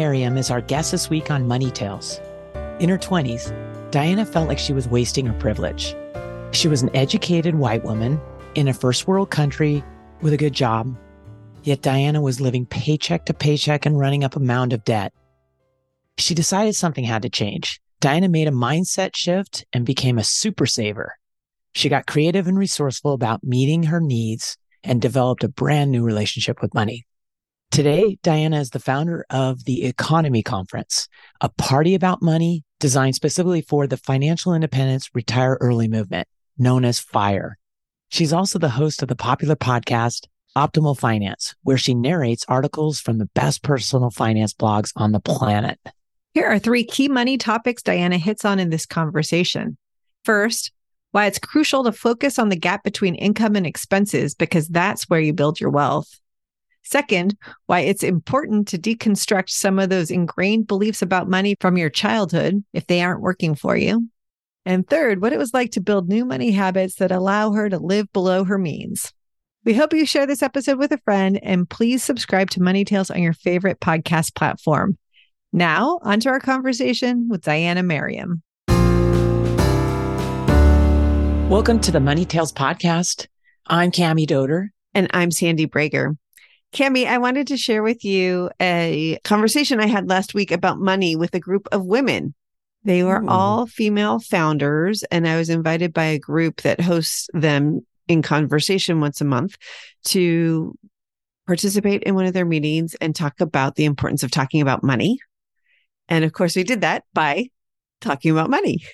Merriam is our guest this week on Money Tales. In her 20s, Diania felt like she was wasting her privilege. She was an educated white woman in a first world country with a good job. Yet Diania was living paycheck to paycheck and running up a mound of debt. She decided something had to change. Diania made a mindset shift and became a super saver. She got creative and resourceful about meeting her needs and developed a brand new relationship with money. Today, Diania is the founder of the EconoMe Conference, a party about money designed specifically for the financial independence retire early movement, known as FIRE. She's also the host of the popular podcast, Optimal Finance, where she narrates articles from the best personal finance blogs on the planet. Here are three key money topics Diania hits on in this conversation. First, why it's crucial to focus on the gap between income and expenses because that's where you build your wealth. Second, why it's important to deconstruct some of those ingrained beliefs about money from your childhood if they aren't working for you. And third, what it was like to build new money habits that allow her to live below her means. We hope you share this episode with a friend and please subscribe to Money Tales on your favorite podcast platform. Now, onto our conversation with Diania Merriam. Welcome to the Money Tales podcast. I'm Cami Doder. And I'm Sandy Brager. Cami, I wanted to share with you a conversation I had last week about money with a group of women. They were Ooh. all female founders, and I was invited by a group that hosts them in conversation once a month to participate in one of their meetings and talk about the importance of talking about money. And of course, we did that by talking about money.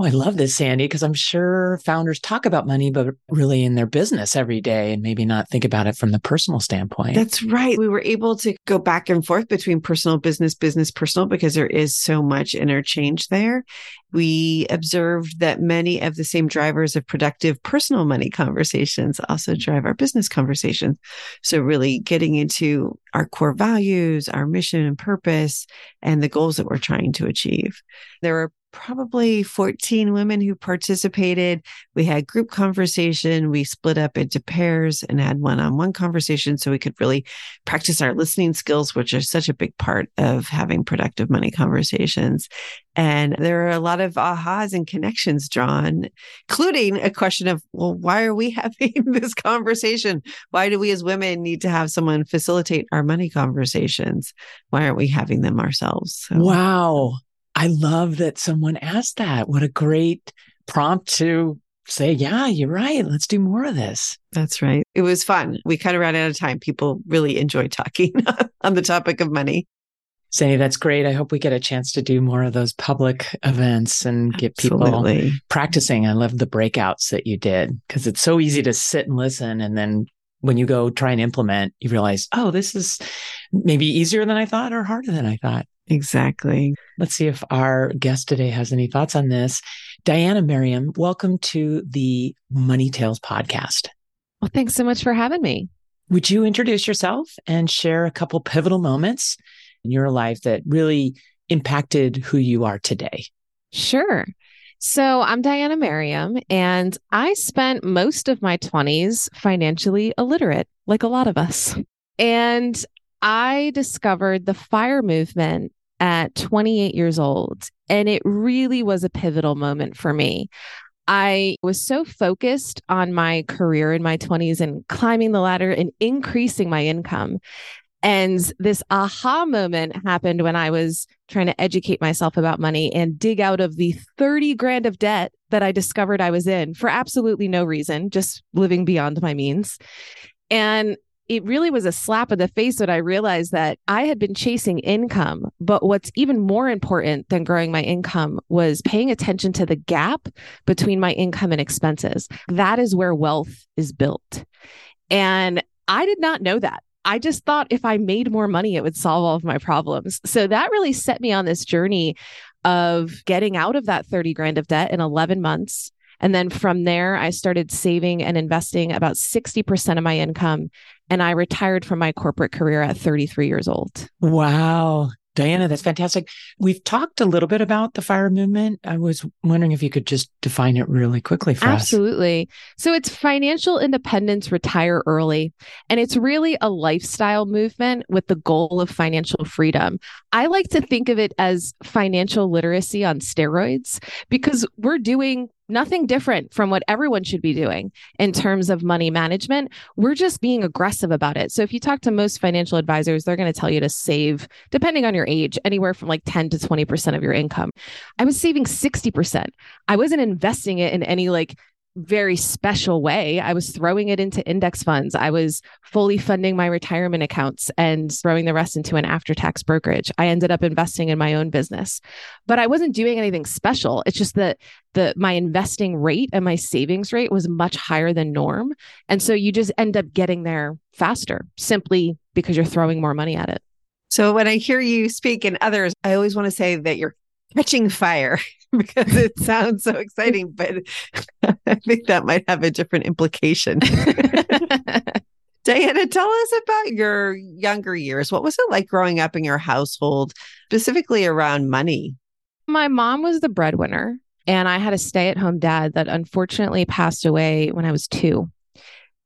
Oh, I love this, Sandy, because I'm sure founders talk about money, but really in their business every day and maybe not think about it from the personal standpoint. That's right. We were able to go back and forth between personal, business, business, personal, because there is so much interchange there. We observed that many of the same drivers of productive personal money conversations also drive our business conversations. So, really getting into our core values, our mission and purpose, and the goals that we're trying to achieve. There are probably 14 women who participated. We had group conversation. We split up into pairs and had one on one conversation so we could really practice our listening skills, which are such a big part of having productive money conversations. And there are a lot of ahas and connections drawn, including a question of, well, why are we having this conversation? Why do we as women need to have someone facilitate our money conversations? Why aren't we having them ourselves? So, wow. I love that someone asked that. What a great prompt to say, yeah, you're right. Let's do more of this. That's right. It was fun. We kind of ran out of time. People really enjoyed talking on the topic of money. Sandy, that's great. I hope we get a chance to do more of those public events and get Absolutely. people practicing. I love the breakouts that you did because it's so easy to sit and listen. And then when you go try and implement, you realize, oh, this is maybe easier than I thought or harder than I thought. Exactly. Let's see if our guest today has any thoughts on this. Diania Merriam, welcome to the Money Tales podcast. Well, thanks so much for having me. Would you introduce yourself and share a couple pivotal moments in your life that really impacted who you are today? Sure. So I'm Diania Merriam, and I spent most of my 20s financially illiterate, like a lot of us. And I discovered the fire movement at 28 years old. And it really was a pivotal moment for me. I was so focused on my career in my 20s and climbing the ladder and increasing my income And this aha moment happened when I was trying to educate myself about money and dig out of the 30 grand of debt that I discovered I was in for absolutely no reason, just living beyond my means. And it really was a slap in the face when I realized that I had been chasing income. But what's even more important than growing my income was paying attention to the gap between my income and expenses. That is where wealth is built. And I did not know that. I just thought if I made more money, it would solve all of my problems. So that really set me on this journey of getting out of that 30 grand of debt in 11 months. And then from there, I started saving and investing about 60% of my income and I retired from my corporate career at 33 years old. Wow. Diania, that's fantastic. We've talked a little bit about the fire movement. I was wondering if you could just define it really quickly for Absolutely. us. Absolutely. So it's financial independence, retire early. And it's really a lifestyle movement with the goal of financial freedom. I like to think of it as financial literacy on steroids because we're doing nothing different from what everyone should be doing in terms of money management. We're just being aggressive about it. So if you talk to most financial advisors, they're going to tell you to save, depending on your age, anywhere from like 10 to 20% of your income. I was saving 60%. I wasn't investing it in any like very special way. I was throwing it into index funds. I was fully funding my retirement accounts and throwing the rest into an after tax brokerage. I ended up investing in my own business. But I wasn't doing anything special. It's just that the my investing rate and my savings rate was much higher than norm. And so you just end up getting there faster simply because you're throwing more money at it. So when I hear you speak and others, I always want to say that you're catching fire because it sounds so exciting, but I think that might have a different implication. Diania, tell us about your younger years. What was it like growing up in your household, specifically around money? My mom was the breadwinner, and I had a stay at home dad that unfortunately passed away when I was two.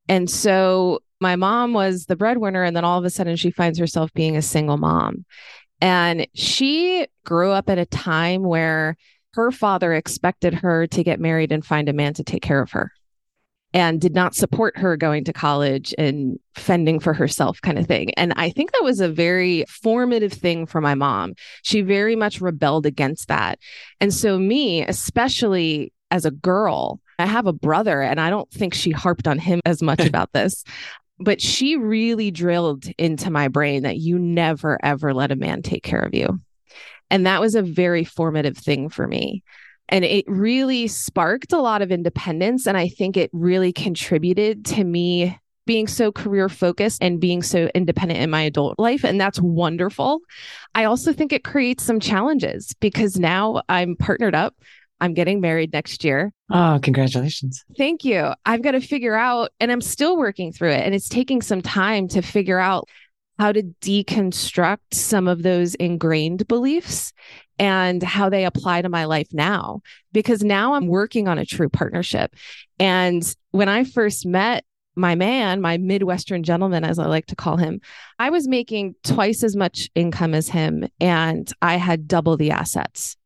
And so my mom was the breadwinner, and then all of a sudden she finds herself being a single mom. And she grew up at a time where her father expected her to get married and find a man to take care of her and did not support her going to college and fending for herself kind of thing. And I think that was a very formative thing for my mom. She very much rebelled against that. And so me, especially as a girl, I have a brother and I don't think she harped on him as much about this. But she really drilled into my brain that you never ever let a man take care of you. And that was a very formative thing for me. And it really sparked a lot of independence. And I think it really contributed to me being so career focused and being so independent in my adult life. And that's wonderful. I also think it creates some challenges because now I'm partnered up. I'm getting married next year. Oh, congratulations. Thank you. I've got to figure out, and I'm still working through it. And it's taking some time to figure out how to deconstruct some of those ingrained beliefs and how they apply to my life now. Because now I'm working on a true partnership. And when I first met my man, my Midwestern gentleman, as I like to call him, I was making twice as much income as him and I had double the assets.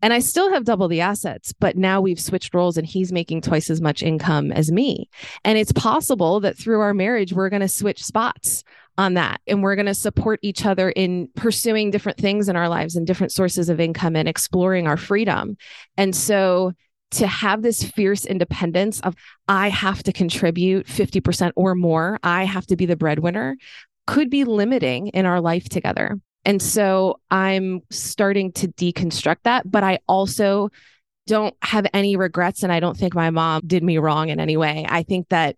And I still have double the assets, but now we've switched roles and he's making twice as much income as me. And it's possible that through our marriage, we're going to switch spots on that. And we're going to support each other in pursuing different things in our lives and different sources of income and exploring our freedom. And so to have this fierce independence of, I have to contribute 50% or more, I have to be the breadwinner, could be limiting in our life together. And so I'm starting to deconstruct that, but I also don't have any regrets. And I don't think my mom did me wrong in any way. I think that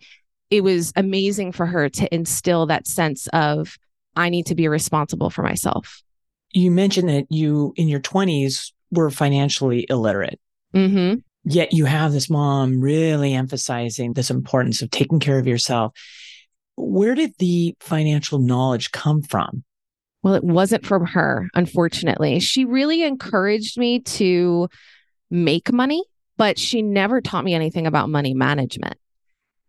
it was amazing for her to instill that sense of, I need to be responsible for myself. You mentioned that you, in your 20s, were financially illiterate. Mm-hmm. Yet you have this mom really emphasizing this importance of taking care of yourself. Where did the financial knowledge come from? Well, it wasn't from her, unfortunately. She really encouraged me to make money, but she never taught me anything about money management.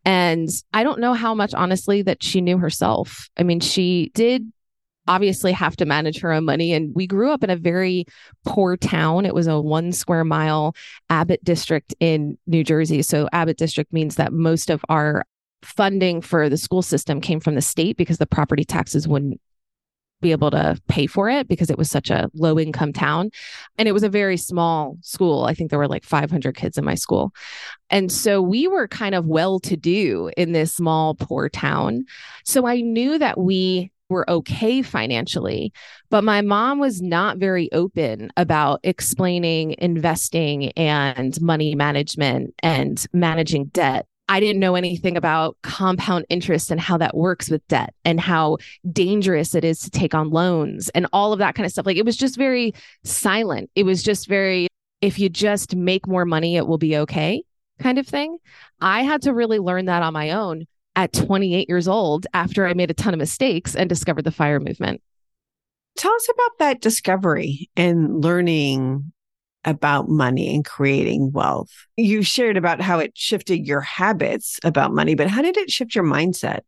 And I don't know how much, honestly, that she knew herself. I mean, she did obviously have to manage her own money. And we grew up in a very poor town. It was a one square mile Abbott district in New Jersey. So, Abbott district means that most of our funding for the school system came from the state because the property taxes wouldn't be able to pay for it because it was such a low income town. And it was a very small school. I think there were like 500 kids in my school. And so we were kind of well to do in this small, poor town. So I knew that we were okay financially, but my mom was not very open about explaining investing and money management and managing debt. I didn't know anything about compound interest and how that works with debt and how dangerous it is to take on loans and all of that kind of stuff. Like it was just very silent. It was just very, if you just make more money, it will be okay kind of thing. I had to really learn that on my own at 28 years old after I made a ton of mistakes and discovered the fire movement. Tell us about that discovery and learning about money and creating wealth. You shared about how it shifted your habits about money, but how did it shift your mindset?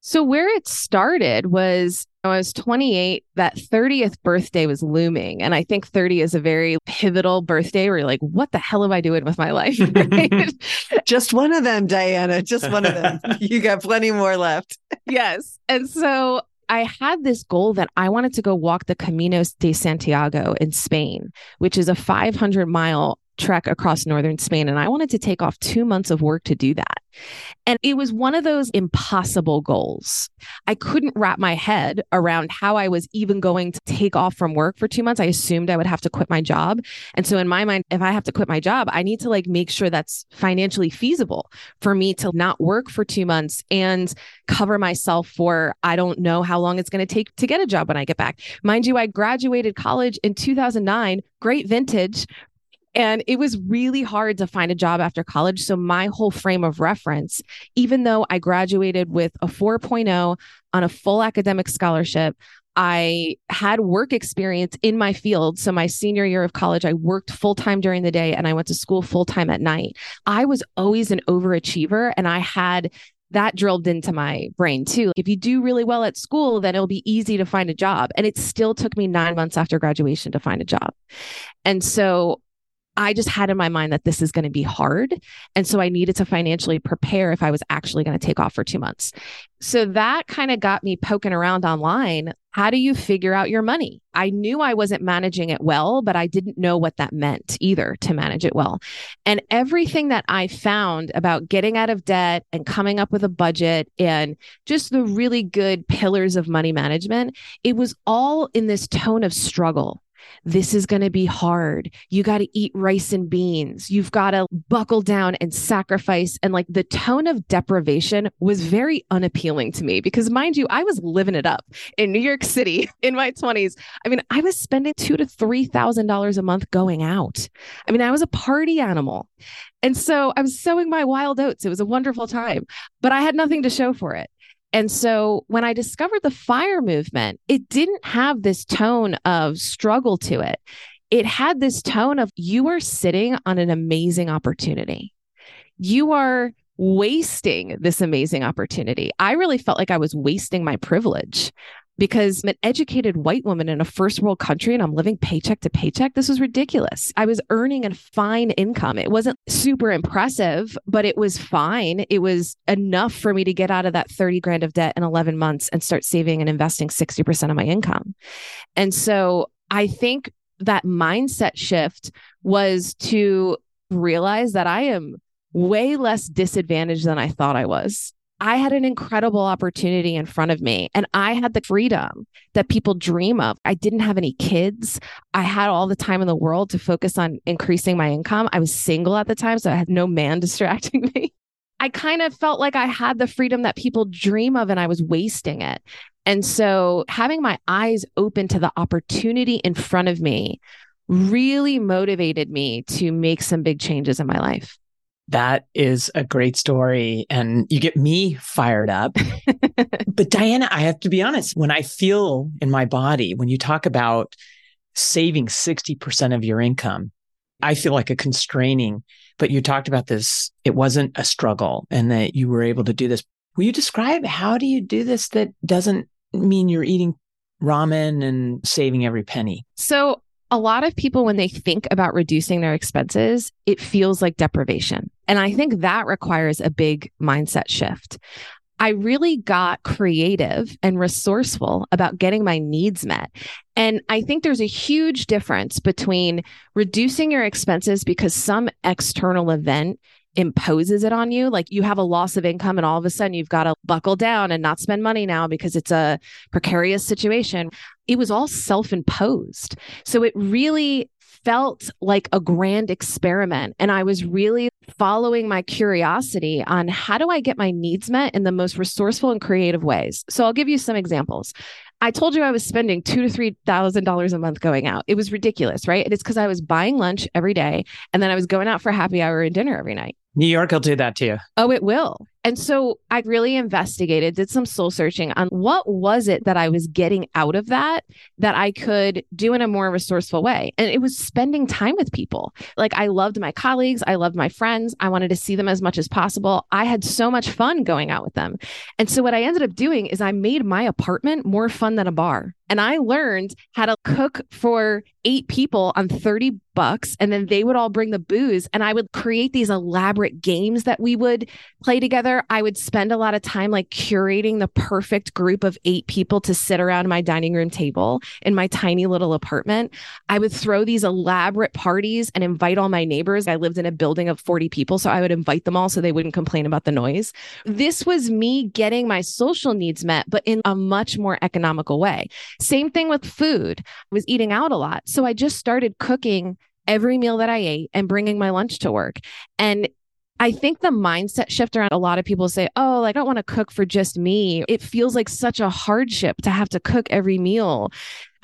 So, where it started was I was 28, that 30th birthday was looming. And I think 30 is a very pivotal birthday where you're like, what the hell am I doing with my life? Right? Just one of them, Diania. Just one of them. you got plenty more left. yes. And so I had this goal that I wanted to go walk the Caminos de Santiago in Spain, which is a 500 mile trek across northern Spain. And I wanted to take off two months of work to do that. And it was one of those impossible goals. I couldn't wrap my head around how I was even going to take off from work for two months. I assumed I would have to quit my job. And so in my mind, if I have to quit my job, I need to like make sure that's financially feasible for me to not work for two months and cover myself for I don't know how long it's going to take to get a job when I get back. Mind you, I graduated college in 2009, great vintage and it was really hard to find a job after college. So, my whole frame of reference, even though I graduated with a 4.0 on a full academic scholarship, I had work experience in my field. So, my senior year of college, I worked full time during the day and I went to school full time at night. I was always an overachiever and I had that drilled into my brain too. If you do really well at school, then it'll be easy to find a job. And it still took me nine months after graduation to find a job. And so I just had in my mind that this is going to be hard. And so I needed to financially prepare if I was actually going to take off for two months. So that kind of got me poking around online. How do you figure out your money? I knew I wasn't managing it well, but I didn't know what that meant either to manage it well. And everything that I found about getting out of debt and coming up with a budget and just the really good pillars of money management, it was all in this tone of struggle this is going to be hard. You got to eat rice and beans. You've got to buckle down and sacrifice. And like the tone of deprivation was very unappealing to me because, mind you, I was living it up in New York City in my 20s. I mean, I was spending two to three thousand dollars a month going out. I mean, I was a party animal. And so I was sowing my wild oats. It was a wonderful time, but I had nothing to show for it. And so when I discovered the fire movement, it didn't have this tone of struggle to it. It had this tone of you are sitting on an amazing opportunity. You are wasting this amazing opportunity. I really felt like I was wasting my privilege because I'm an educated white woman in a first world country and I'm living paycheck to paycheck. This was ridiculous. I was earning a fine income. It wasn't super impressive, but it was fine. It was enough for me to get out of that 30 grand of debt in 11 months and start saving and investing 60% of my income. And so I think that mindset shift was to realize that I am way less disadvantaged than I thought I was. I had an incredible opportunity in front of me and I had the freedom that people dream of. I didn't have any kids. I had all the time in the world to focus on increasing my income. I was single at the time, so I had no man distracting me. I kind of felt like I had the freedom that people dream of and I was wasting it. And so having my eyes open to the opportunity in front of me really motivated me to make some big changes in my life. That is a great story. And you get me fired up. but Diania, I have to be honest, when I feel in my body, when you talk about saving 60% of your income, I feel like a constraining, but you talked about this. It wasn't a struggle and that you were able to do this. Will you describe how do you do this that doesn't mean you're eating ramen and saving every penny? So a lot of people, when they think about reducing their expenses, it feels like deprivation. And I think that requires a big mindset shift. I really got creative and resourceful about getting my needs met. And I think there's a huge difference between reducing your expenses because some external event imposes it on you. Like you have a loss of income and all of a sudden you've got to buckle down and not spend money now because it's a precarious situation. It was all self imposed. So it really felt like a grand experiment. And I was really following my curiosity on how do I get my needs met in the most resourceful and creative ways. So I'll give you some examples. I told you I was spending two to three thousand dollars a month going out. It was ridiculous, right? It's because I was buying lunch every day and then I was going out for happy hour and dinner every night. New York will do that to you. Oh, it will. And so I really investigated, did some soul searching on what was it that I was getting out of that that I could do in a more resourceful way. And it was spending time with people. Like I loved my colleagues, I loved my friends. I wanted to see them as much as possible. I had so much fun going out with them. And so what I ended up doing is I made my apartment more fun than a bar. And I learned how to cook for eight people on 30 bucks. And then they would all bring the booze. And I would create these elaborate games that we would play I would spend a lot of time like curating the perfect group of eight people to sit around my dining room table in my tiny little apartment. I would throw these elaborate parties and invite all my neighbors. I lived in a building of 40 people. So I would invite them all so they wouldn't complain about the noise. This was me getting my social needs met, but in a much more economical way. Same thing with food. I was eating out a lot. So I just started cooking every meal that I ate and bringing my lunch to work. And I think the mindset shift around a lot of people say, Oh, like, I don't want to cook for just me. It feels like such a hardship to have to cook every meal.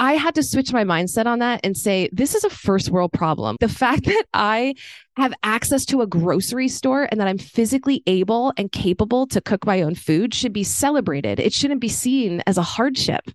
I had to switch my mindset on that and say, this is a first world problem. The fact that I have access to a grocery store and that I'm physically able and capable to cook my own food should be celebrated. It shouldn't be seen as a hardship.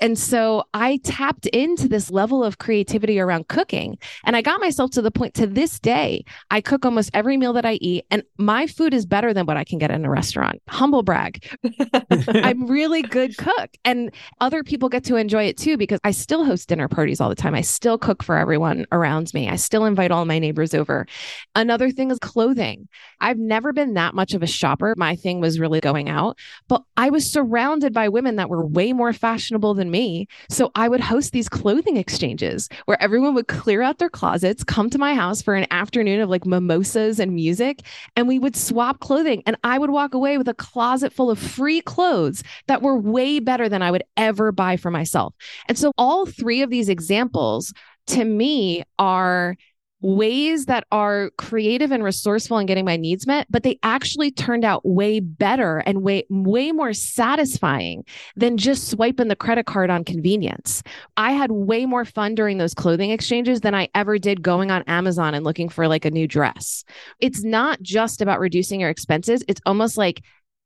And so I tapped into this level of creativity around cooking. And I got myself to the point to this day, I cook almost every meal that I eat, and my food is better than what I can get in a restaurant. Humble brag. I'm really good cook. And other people get to enjoy it too because I still host dinner parties all the time. I still cook for everyone around me. I still invite all my neighbors over. Another thing is clothing. I've never been that much of a shopper. My thing was really going out, but I was surrounded by women that were way more fashionable than me. So I would host these clothing exchanges where everyone would clear out their closets, come to my house for an afternoon of like mimosas and music, and we would swap clothing. And I would walk away with a closet full of free clothes that were way better than I would ever buy for myself. And so all three of these examples to me are ways that are creative and resourceful in getting my needs met but they actually turned out way better and way way more satisfying than just swiping the credit card on convenience. I had way more fun during those clothing exchanges than i ever did going on amazon and looking for like a new dress. It's not just about reducing your expenses. It's almost like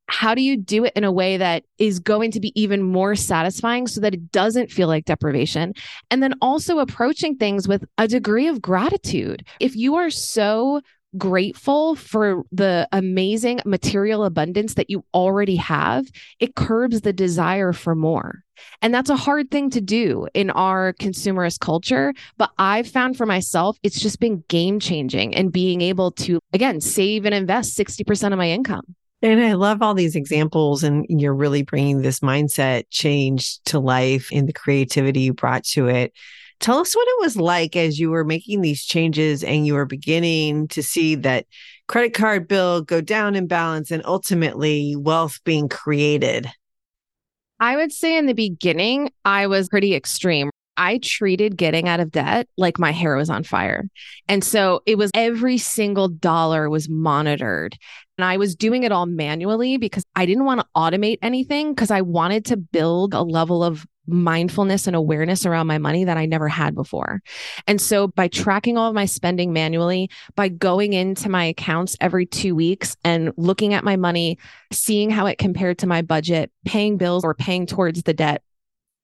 how do you do it in a way that is going to be even more satisfying so that it doesn't feel like deprivation? And then also approaching things with a degree of gratitude. If you are so grateful for the amazing material abundance that you already have, it curbs the desire for more. And that's a hard thing to do in our consumerist culture. But I've found for myself, it's just been game changing and being able to, again, save and invest 60% of my income. And I love all these examples, and you're really bringing this mindset change to life and the creativity you brought to it. Tell us what it was like as you were making these changes and you were beginning to see that credit card bill go down in balance and ultimately wealth being created. I would say in the beginning, I was pretty extreme. I treated getting out of debt like my hair was on fire. And so it was every single dollar was monitored. And I was doing it all manually because I didn't want to automate anything because I wanted to build a level of mindfulness and awareness around my money that I never had before. And so by tracking all of my spending manually, by going into my accounts every two weeks and looking at my money, seeing how it compared to my budget, paying bills or paying towards the debt,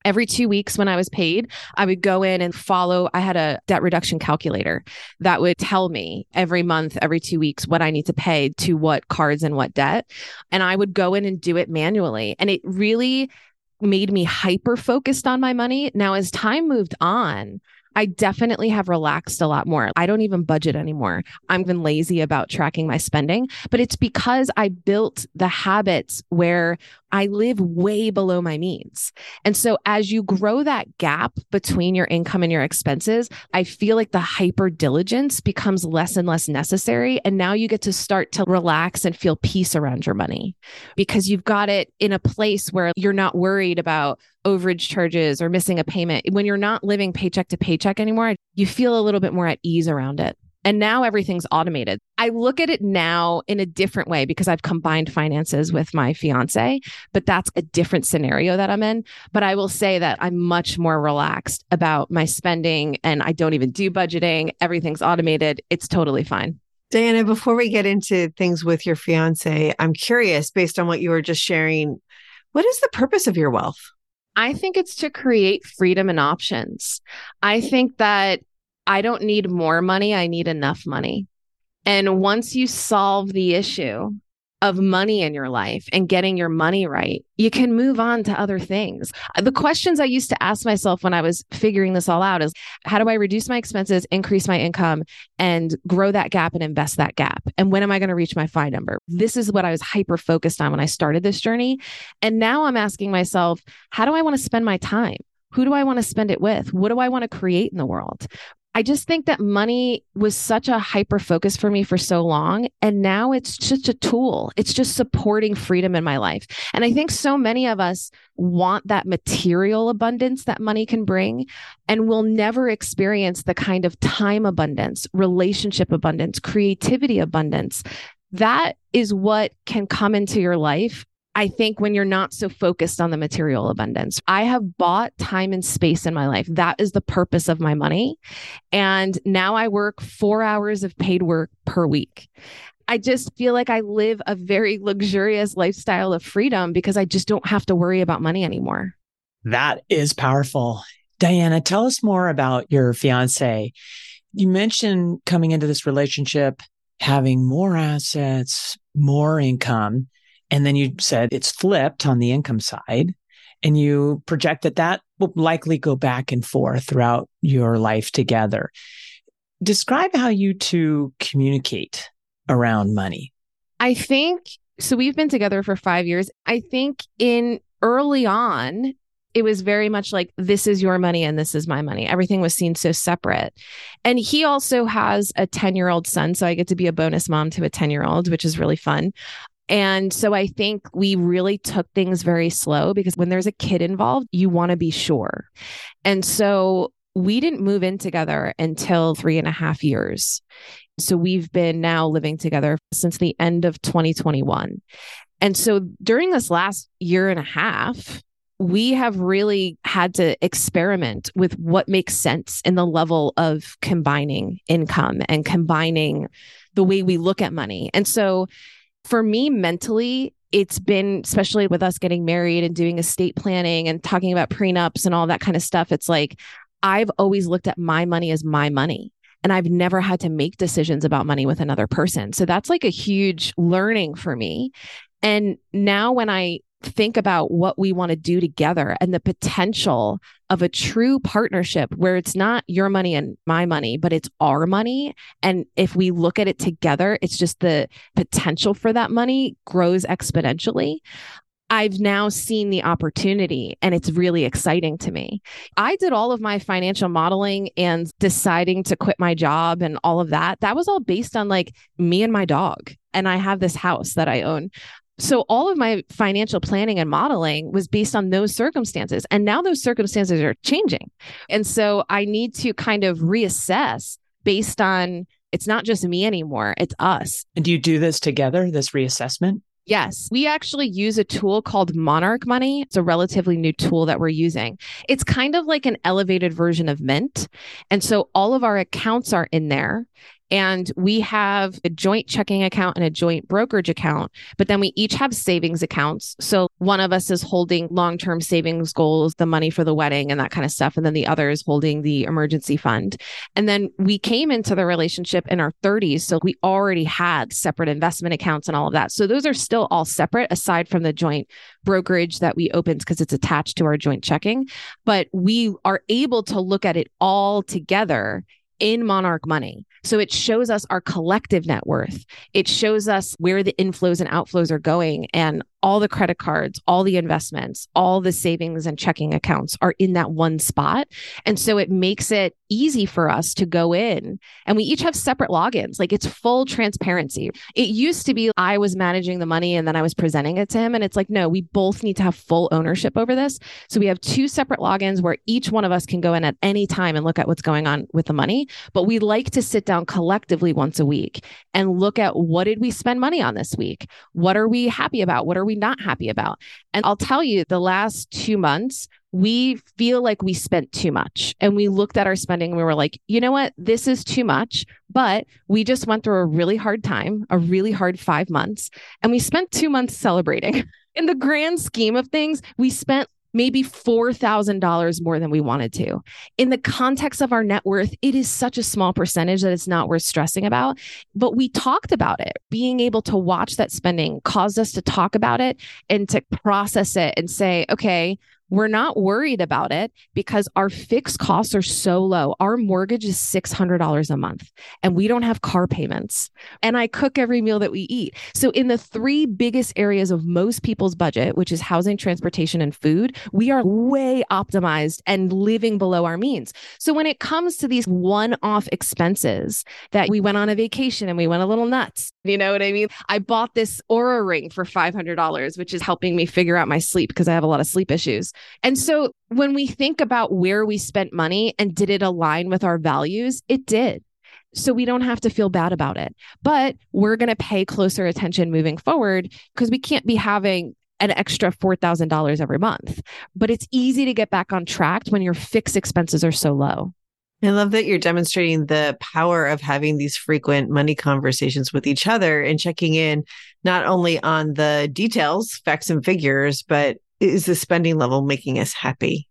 every two weeks when I was paid, I would go in and follow. I had a debt reduction calculator that would tell me every month, every two weeks, what I need to pay to what cards and what debt. And I would go in and do it manually. And it really made me hyper focused on my money. Now, as time moved on, I definitely have relaxed a lot more. I don't even budget anymore. I'm even lazy about tracking my spending, but it's because I built the habits where I live way below my means. And so as you grow that gap between your income and your expenses, I feel like the hyper diligence becomes less and less necessary. And now you get to start to relax and feel peace around your money because you've got it in a place where you're not worried about overage charges or missing a payment. When you're not living paycheck to paycheck anymore, you feel a little bit more at ease around it. And now everything's automated. I look at it now in a different way because I've combined finances with my fiance, but that's a different scenario that I'm in. But I will say that I'm much more relaxed about my spending and I don't even do budgeting. Everything's automated. It's totally fine. Diania, before we get into things with your fiance, I'm curious based on what you were just sharing, what is the purpose of your wealth? I think it's to create freedom and options. I think that I don't need more money, I need enough money. And once you solve the issue of money in your life and getting your money right, you can move on to other things. Uh, the questions I used to ask myself when I was figuring this all out is how do I reduce my expenses, increase my income, and grow that gap and invest that gap? And when am I going to reach my FI number? This is what I was hyper focused on when I started this journey. And now I'm asking myself, how do I want to spend my time? Who do I want to spend it with? What do I want to create in the world? I just think that money was such a hyper focus for me for so long. And now it's just a tool. It's just supporting freedom in my life. And I think so many of us want that material abundance that money can bring and will never experience the kind of time abundance, relationship abundance, creativity abundance. That is what can come into your life I think when you're not so focused on the material abundance, I have bought time and space in my life. That is the purpose of my money. And now I work four hours of paid work per week. I just feel like I live a very luxurious lifestyle of freedom because I just don't have to worry about money anymore. That is powerful. Diania, tell us more about your fiance. You mentioned coming into this relationship, having more assets, more income. And then you said it's flipped on the income side. And you project that that will likely go back and forth throughout your life together. Describe how you two communicate around money. I think so. We've been together for five years. I think in early on, it was very much like this is your money and this is my money. Everything was seen so separate. And he also has a 10 year old son. So I get to be a bonus mom to a 10 year old, which is really fun. And so I think we really took things very slow because when there's a kid involved, you want to be sure. And so we didn't move in together until three and a half years. So we've been now living together since the end of 2021. And so during this last year and a half, we have really had to experiment with what makes sense in the level of combining income and combining the way we look at money. And so for me mentally, it's been, especially with us getting married and doing estate planning and talking about prenups and all that kind of stuff, it's like I've always looked at my money as my money. And I've never had to make decisions about money with another person. So that's like a huge learning for me. And now when I think about what we want to do together and the potential of a true partnership where it's not your money and my money, but it's our money. And if we look at it together, it's just the potential for that money grows exponentially. I've now seen the opportunity and it's really exciting to me. I did all of my financial modeling and deciding to quit my job and all of that. That was all based on like me and my dog. And I have this house that I own. So all of my financial planning and modeling was based on those circumstances. And now those circumstances are changing. And so I need to kind of reassess based on it's not just me anymore, it's us. And do you do this together, this reassessment? Yes, we actually use a tool called Monarch Money. It's a relatively new tool that we're using. It's kind of like an elevated version of Mint. And so all of our accounts are in there And we have a joint checking account and a joint brokerage account, but then we each have savings accounts. So one of us is holding long term savings goals, the money for the wedding and that kind of stuff. And then the other is holding the emergency fund. And then we came into the relationship in our 30s. So we already had separate investment accounts and all of that. So those are still all separate aside from the joint brokerage that we opened because it's attached to our joint checking. But we are able to look at it all together in Monarch Money. So it shows us our collective net worth. It shows us where the inflows and outflows are going. And all the credit cards, all the investments, all the savings and checking accounts are in that one spot. And so it makes it easy for us to go in and we each have separate logins. Like it's full transparency. It used to be I was managing the money and then I was presenting it to him. And it's like, no, we both need to have full ownership over this. So we have two separate logins where each one of us can go in at any time and look at what's going on with the money. But we like to sit down collectively once a week and look at what did we spend money on this week? What are we happy about? What are we not happy about? And I'll tell you, the last two months, we feel like we spent too much. And we looked at our spending and we were like, you know what? This is too much. But we just went through a really hard time, a really hard five months, and we spent two months celebrating. In the grand scheme of things, we spent maybe $4,000 more than we wanted to. In the context of our net worth, it is such a small percentage that it's not worth stressing about. But we talked about it. Being able to watch that spending caused us to talk about it and to process it and say, okay, we're not worried about it because our fixed costs are so low. Our mortgage is $600 a month and we don't have car payments. And I cook every meal that we eat. So, in the three biggest areas of most people's budget, which is housing, transportation, and food, we are way optimized and living below our means. So, when it comes to these one off expenses that we went on a vacation and we went a little nuts, you know what I mean? I bought this Oura ring for $500, which is helping me figure out my sleep because I have a lot of sleep issues. And so when we think about where we spent money and did it align with our values, it did. So we don't have to feel bad about it. But we're going to pay closer attention moving forward because we can't be having an extra $4,000 every month. But it's easy to get back on track when your fixed expenses are so low. I love that you're demonstrating the power of having these frequent money conversations with each other and checking in not only on the details, facts and figures, but is the spending level making us happy?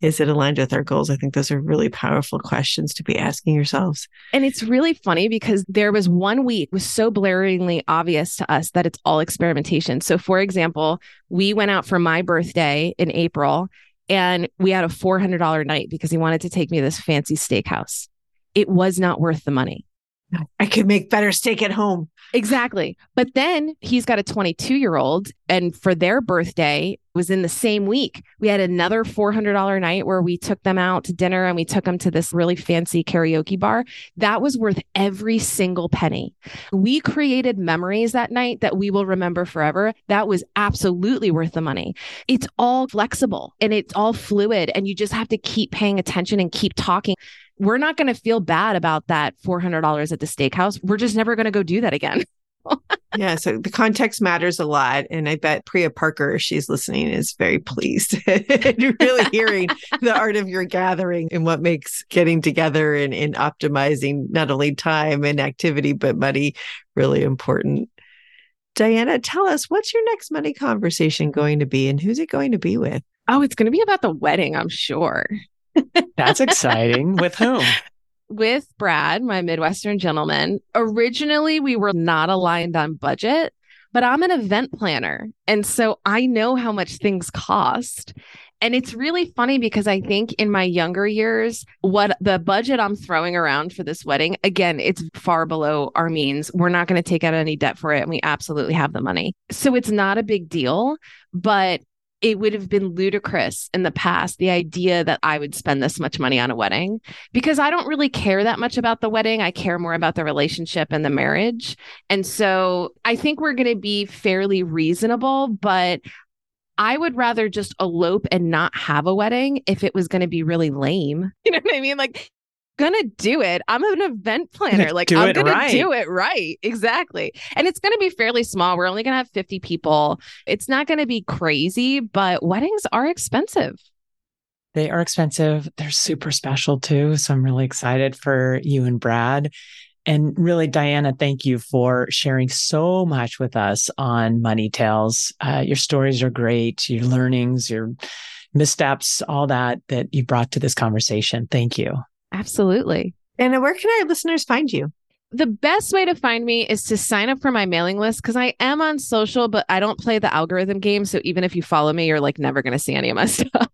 Is it aligned with our goals? I think those are really powerful questions to be asking yourselves. And it's really funny because there was one week was so blaringly obvious to us that it's all experimentation. So for example, we went out for my birthday in April and we had a $400 night because he wanted to take me to this fancy steakhouse. It was not worth the money. I could make better steak at home. Exactly. But then he's got a 22 year old, and for their birthday was in the same week. We had another $400 night where we took them out to dinner and we took them to this really fancy karaoke bar. That was worth every single penny. We created memories that night that we will remember forever. That was absolutely worth the money. It's all flexible and it's all fluid, and you just have to keep paying attention and keep talking we're not going to feel bad about that $400 at the steakhouse. We're just never going to go do that again. yeah, so the context matters a lot. And I bet Priya Parker, she's listening, is very pleased and really hearing the art of your gathering and what makes getting together and, and optimizing not only time and activity, but money really important. Diania, tell us what's your next money conversation going to be and who's it going to be with? Oh, it's going to be about the wedding, I'm sure. That's exciting. With whom? With Brad, my Midwestern gentleman. Originally, we were not aligned on budget, but I'm an event planner. And so I know how much things cost. And it's really funny because I think in my younger years, what the budget I'm throwing around for this wedding, again, it's far below our means. We're not going to take out any debt for it. And we absolutely have the money. So it's not a big deal. But it would have been ludicrous in the past the idea that I would spend this much money on a wedding because I don't really care that much about the wedding. I care more about the relationship and the marriage. And so I think we're going to be fairly reasonable, but I would rather just elope and not have a wedding if it was going to be really lame. You know what I mean? Like gonna do it. I'm an event planner. Like I'm gonna right. do it right. Exactly. And it's gonna be fairly small. We're only gonna have 50 people. It's not gonna be crazy, but weddings are expensive. They are expensive. They're super special too. So I'm really excited for you and Brad. And really, Diania, thank you for sharing so much with us on Money Tales. Uh, your stories are great, your learnings, your missteps, all that that you brought to this conversation. Thank you. Absolutely. And where can our listeners find you? The best way to find me is to sign up for my mailing list because I am on social, but I don't play the algorithm game. So even if you follow me, you're like never going to see any of my stuff.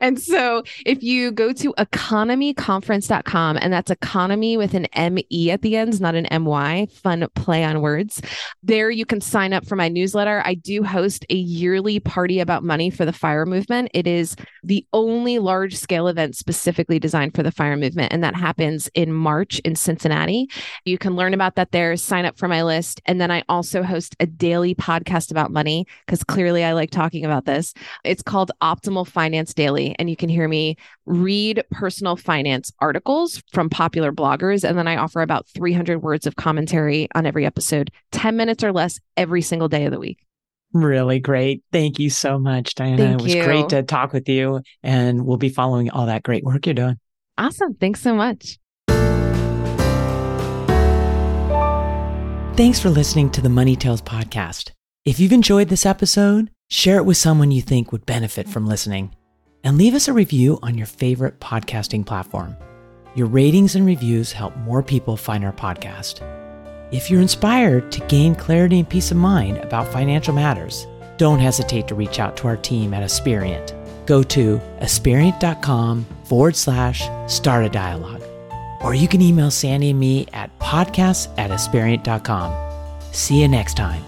and so if you go to economeconference.com, and that's economy with an M E at the end, not an M Y, fun play on words, there you can sign up for my newsletter. I do host a yearly party about money for the fire movement. It is the only large scale event specifically designed for the fire movement. And that happens in March in Cincinnati. You can learn about that there, sign up for my list. And then I also host a daily podcast about money because clearly I like talking about this. It's called Optimal Finance Daily. And you can hear me read personal finance articles from popular bloggers. And then I offer about 300 words of commentary on every episode, 10 minutes or less every single day of the week. Really great. Thank you so much, Diania. Thank it was you. great to talk with you. And we'll be following all that great work you're doing. Awesome. Thanks so much. Thanks for listening to the Money Tales podcast. If you've enjoyed this episode, share it with someone you think would benefit from listening. And leave us a review on your favorite podcasting platform. Your ratings and reviews help more people find our podcast. If you're inspired to gain clarity and peace of mind about financial matters, don't hesitate to reach out to our team at Aspirient. Go to aspirient.com forward slash start a dialogue. Or you can email Sandy and me at podcasts at aspirient.com. See you next time.